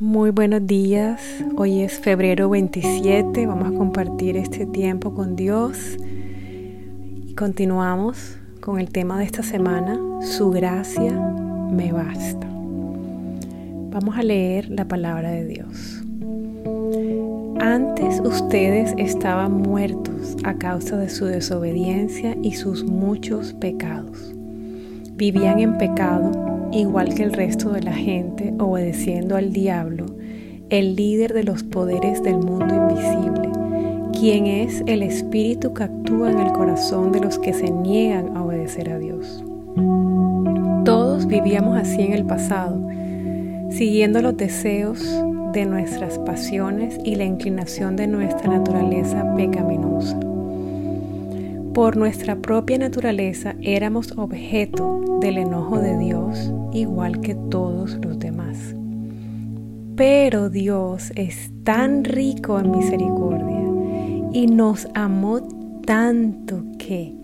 Muy buenos días, hoy es febrero 27, vamos a compartir este tiempo con Dios y continuamos con el tema de esta semana, su gracia me basta. Vamos a leer la palabra de Dios. Antes ustedes estaban muertos a causa de su desobediencia y sus muchos pecados. Vivían en pecado igual que el resto de la gente, obedeciendo al diablo, el líder de los poderes del mundo invisible, quien es el espíritu que actúa en el corazón de los que se niegan a obedecer a Dios. Todos vivíamos así en el pasado, siguiendo los deseos de nuestras pasiones y la inclinación de nuestra naturaleza pecaminosa. Por nuestra propia naturaleza éramos objeto del enojo de Dios igual que todos los demás. Pero Dios es tan rico en misericordia y nos amó tanto que,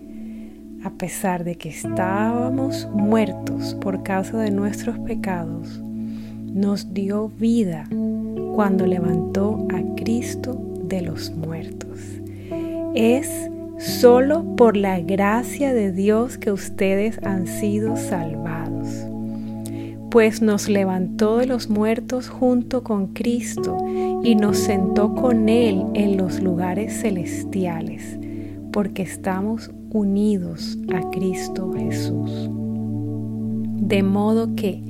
a pesar de que estábamos muertos por causa de nuestros pecados, nos dio vida cuando levantó a Cristo de los muertos. Es solo por la gracia de Dios que ustedes han sido salvados, pues nos levantó de los muertos junto con Cristo y nos sentó con Él en los lugares celestiales, porque estamos unidos a Cristo Jesús. De modo que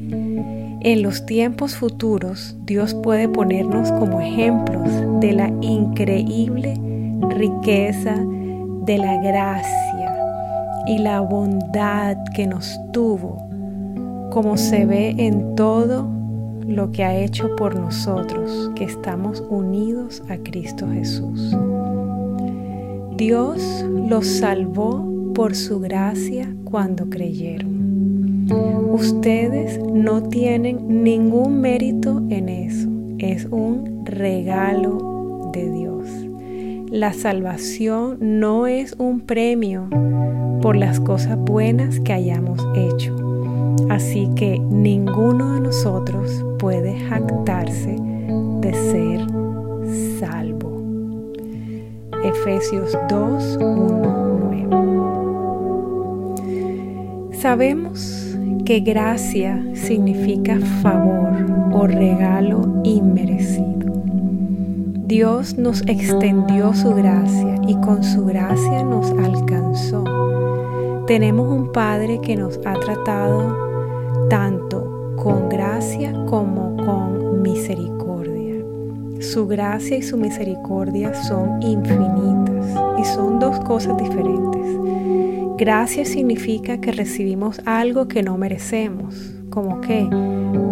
en los tiempos futuros Dios puede ponernos como ejemplos de la increíble riqueza de la gracia y la bondad que nos tuvo, como se ve en todo lo que ha hecho por nosotros, que estamos unidos a Cristo Jesús. Dios los salvó por su gracia cuando creyeron. Ustedes no tienen ningún mérito en eso, es un regalo de Dios. La salvación no es un premio por las cosas buenas que hayamos hecho. Así que ninguno de nosotros puede jactarse de ser salvo. Efesios 2, 1, 9. Sabemos que gracia significa favor o regalo inmerecido. Dios nos extendió su gracia y con su gracia nos alcanzó. Tenemos un Padre que nos ha tratado tanto con gracia como con misericordia. Su gracia y su misericordia son infinitas y son dos cosas diferentes. Gracia significa que recibimos algo que no merecemos, como que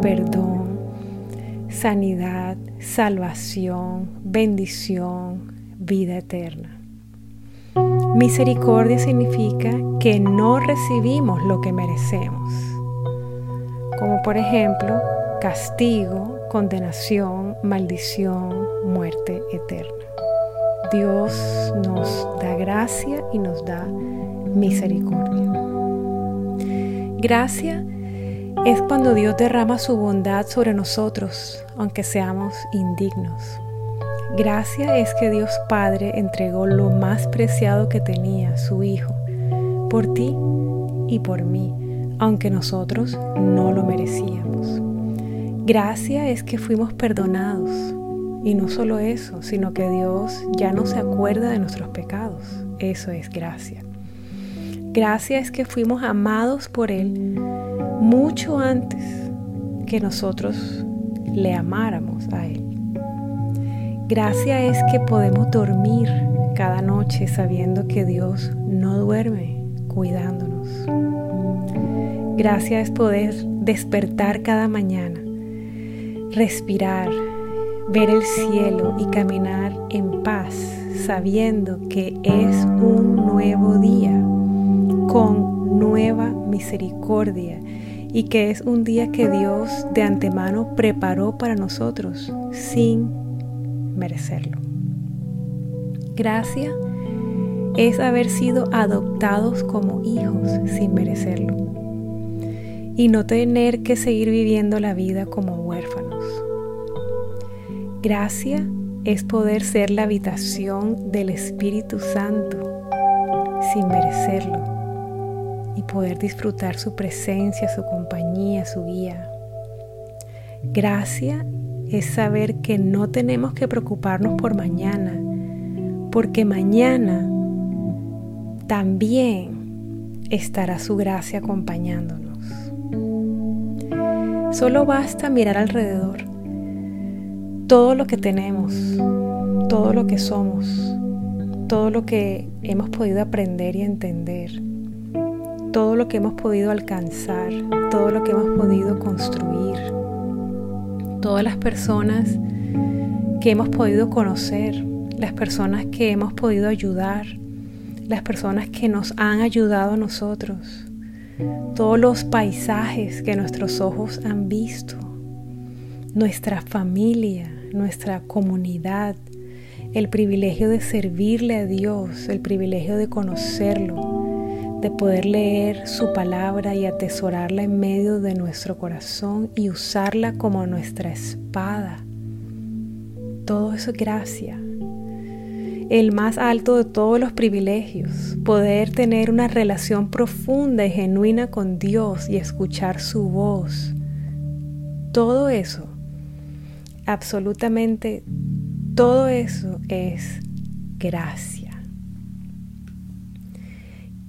perdón, sanidad, salvación, bendición, vida eterna. Misericordia significa que no recibimos lo que merecemos, como por ejemplo castigo, condenación, maldición, muerte eterna. Dios nos da gracia y nos da misericordia. Gracia es cuando Dios derrama su bondad sobre nosotros, aunque seamos indignos. Gracia es que Dios Padre entregó lo más preciado que tenía, su Hijo, por ti y por mí, aunque nosotros no lo merecíamos. Gracia es que fuimos perdonados. Y no solo eso, sino que Dios ya no se acuerda de nuestros pecados. Eso es gracia. Gracia es que fuimos amados por Él mucho antes que nosotros le amáramos a Él. Gracia es que podemos dormir cada noche sabiendo que Dios no duerme cuidándonos. Gracia es poder despertar cada mañana, respirar, ver el cielo y caminar en paz sabiendo que es un nuevo día con nueva misericordia y que es un día que Dios de antemano preparó para nosotros sin merecerlo. Gracia es haber sido adoptados como hijos sin merecerlo y no tener que seguir viviendo la vida como huérfanos. Gracia es poder ser la habitación del Espíritu Santo sin merecerlo y poder disfrutar su presencia, su compañía, su guía. Gracia es saber que no tenemos que preocuparnos por mañana, porque mañana también estará su gracia acompañándonos. Solo basta mirar alrededor. Todo lo que tenemos, todo lo que somos, todo lo que hemos podido aprender y entender, todo lo que hemos podido alcanzar, todo lo que hemos podido construir, todas las personas que hemos podido conocer, las personas que hemos podido ayudar, las personas que nos han ayudado a nosotros, todos los paisajes que nuestros ojos han visto, nuestra familia, nuestra comunidad, el privilegio de servirle a Dios, el privilegio de conocerlo, de poder leer su palabra y atesorarla en medio de nuestro corazón y usarla como nuestra espada. Todo eso es gracia el más alto de todos los privilegios, poder tener una relación profunda y genuina con Dios y escuchar su voz. Todo eso, absolutamente todo eso es gracia.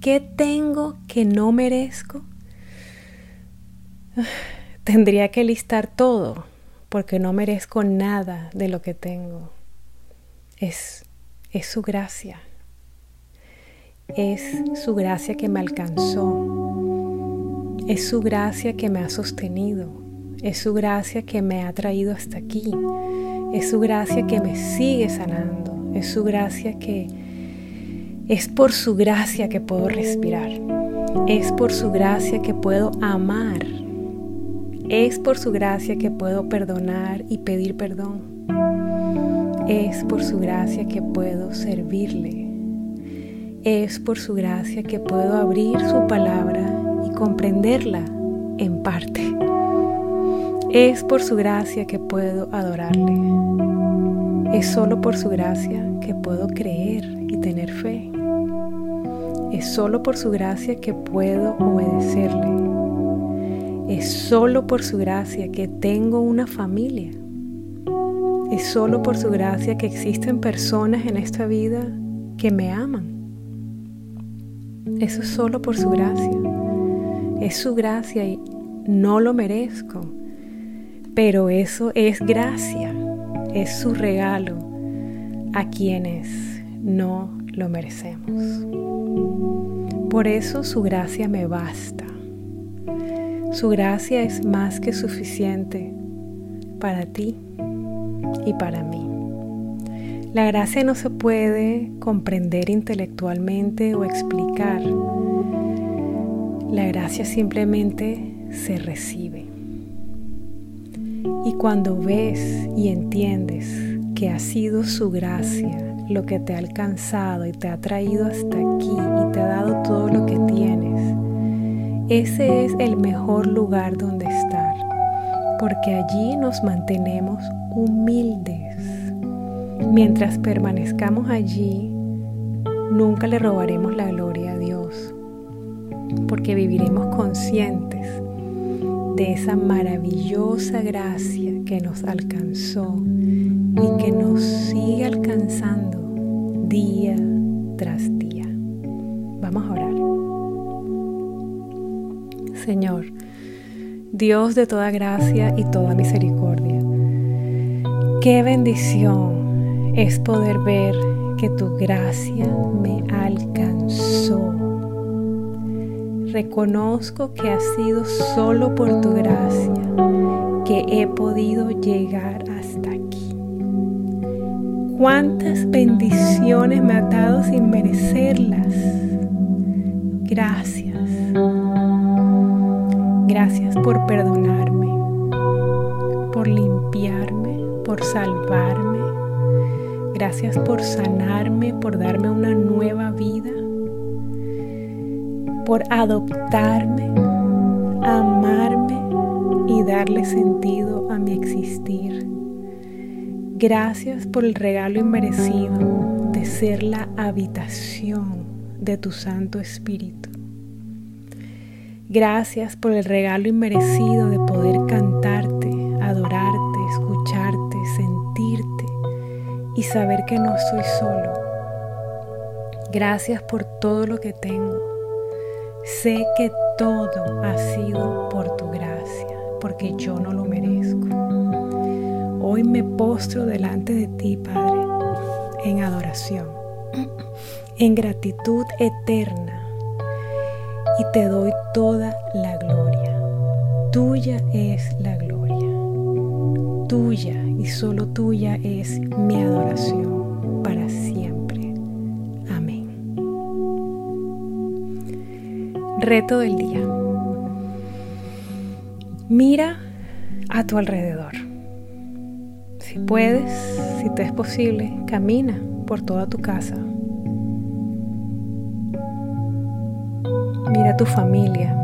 ¿Qué tengo que no merezco? Tendría que listar todo porque no merezco nada de lo que tengo. Es es su gracia. Es su gracia que me alcanzó. Es su gracia que me ha sostenido. Es su gracia que me ha traído hasta aquí. Es su gracia que me sigue sanando. Es su gracia que... Es por su gracia que puedo respirar. Es por su gracia que puedo amar. Es por su gracia que puedo perdonar y pedir perdón. Es por su gracia que puedo servirle. Es por su gracia que puedo abrir su palabra y comprenderla en parte. Es por su gracia que puedo adorarle. Es solo por su gracia que puedo creer y tener fe. Es solo por su gracia que puedo obedecerle. Es solo por su gracia que tengo una familia. Es solo por su gracia que existen personas en esta vida que me aman. Eso es solo por su gracia. Es su gracia y no lo merezco. Pero eso es gracia. Es su regalo a quienes no lo merecemos. Por eso su gracia me basta. Su gracia es más que suficiente para ti y para mí. La gracia no se puede comprender intelectualmente o explicar. La gracia simplemente se recibe. Y cuando ves y entiendes que ha sido su gracia lo que te ha alcanzado y te ha traído hasta aquí te ha dado todo lo que tienes, ese es el mejor lugar donde estar, porque allí nos mantenemos humildes. Mientras permanezcamos allí, nunca le robaremos la gloria a Dios, porque viviremos conscientes de esa maravillosa gracia que nos alcanzó y que nos sigue alcanzando día tras día. Vamos a orar. Señor, Dios de toda gracia y toda misericordia, Qué bendición es poder ver que tu gracia me alcanzó. Reconozco que ha sido solo por tu gracia que he podido llegar hasta aquí. Cuántas bendiciones me ha dado sin merecerlas. Gracias. Gracias por perdonarme, por limpiarme por salvarme. Gracias por sanarme, por darme una nueva vida, por adoptarme, amarme y darle sentido a mi existir. Gracias por el regalo inmerecido de ser la habitación de tu Santo Espíritu. Gracias por el regalo inmerecido de poder cantarte, adorarte, escucharte, sentirte y saber que no estoy solo. Gracias por todo lo que tengo. Sé que todo ha sido por tu gracia, porque yo no lo merezco. Hoy me postro delante de ti, Padre, en adoración, en gratitud eterna, y te doy toda la gloria. Tuya es la gloria. Tuya y solo tuya es mi adoración para siempre. Amén. Reto del día. Mira a tu alrededor. Si puedes, si te es posible, camina por toda tu casa. Tu familia.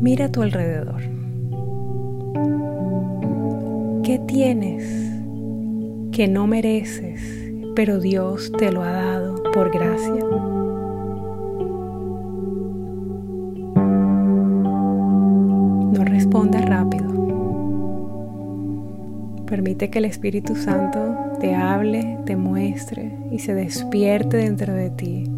Mira a tu alrededor. ¿Qué tienes que no mereces, pero Dios te lo ha dado por gracia? No respondas rápido. Permite que el Espíritu Santo te hable, te muestre y se despierte dentro de ti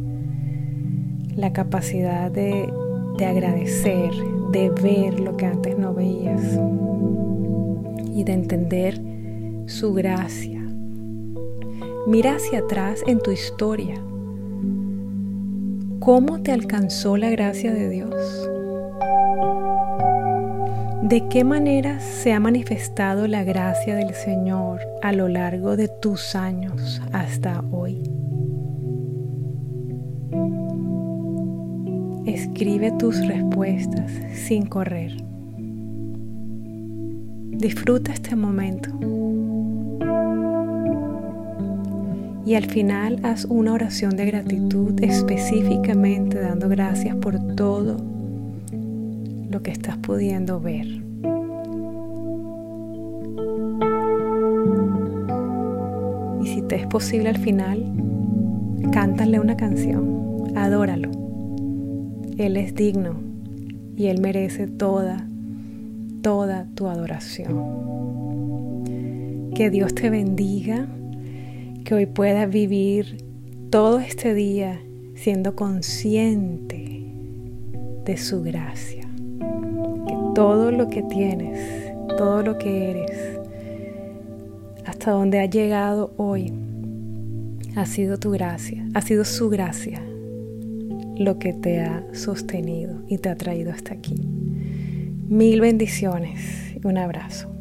la capacidad de, de agradecer, de ver lo que antes no veías y de entender su gracia. Mira hacia atrás en tu historia. ¿Cómo te alcanzó la gracia de Dios? ¿De qué manera se ha manifestado la gracia del Señor a lo largo de tus años hasta hoy? Escribe tus respuestas sin correr. Disfruta este momento. Y al final haz una oración de gratitud específicamente dando gracias por todo lo que estás pudiendo ver. Y si te es posible al final, cántale una canción, adóralo. Él es digno y Él merece toda, toda tu adoración. Que Dios te bendiga, que hoy puedas vivir todo este día siendo consciente de su gracia. Que todo lo que tienes, todo lo que eres, hasta donde ha llegado hoy, ha sido tu gracia, ha sido su gracia lo que te ha sostenido y te ha traído hasta aquí. Mil bendiciones y un abrazo.